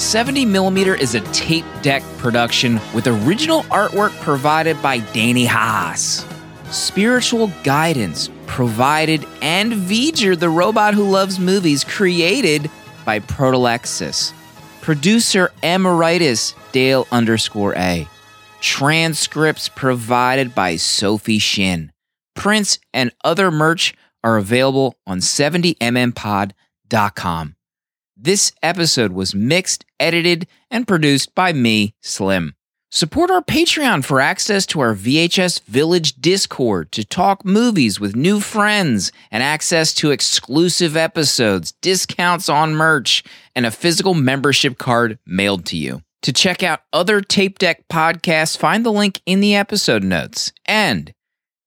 Seventy millimeter is a tape deck production with original artwork provided by Danny Haas. Spiritual guidance provided and V'ger, the robot who loves movies, created by Protolexis. Producer Emeritus Dale underscore A. Transcripts provided by Sophie Shin. Prints and other merch are available on 70mmpod.com. This episode was mixed, edited, and produced by me, Slim. Support our Patreon for access to our VHS Village Discord to talk movies with new friends and access to exclusive episodes, discounts on merch, and a physical membership card mailed to you. To check out other Tape Deck podcasts, find the link in the episode notes. And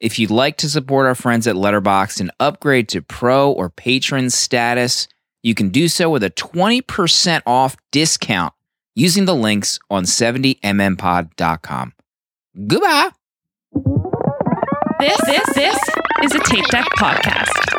if you'd like to support our friends at Letterboxd and upgrade to pro or patron status, you can do so with a 20% off discount using the links on 70mmpod.com. Goodbye. This, this, this is a Tape Deck podcast.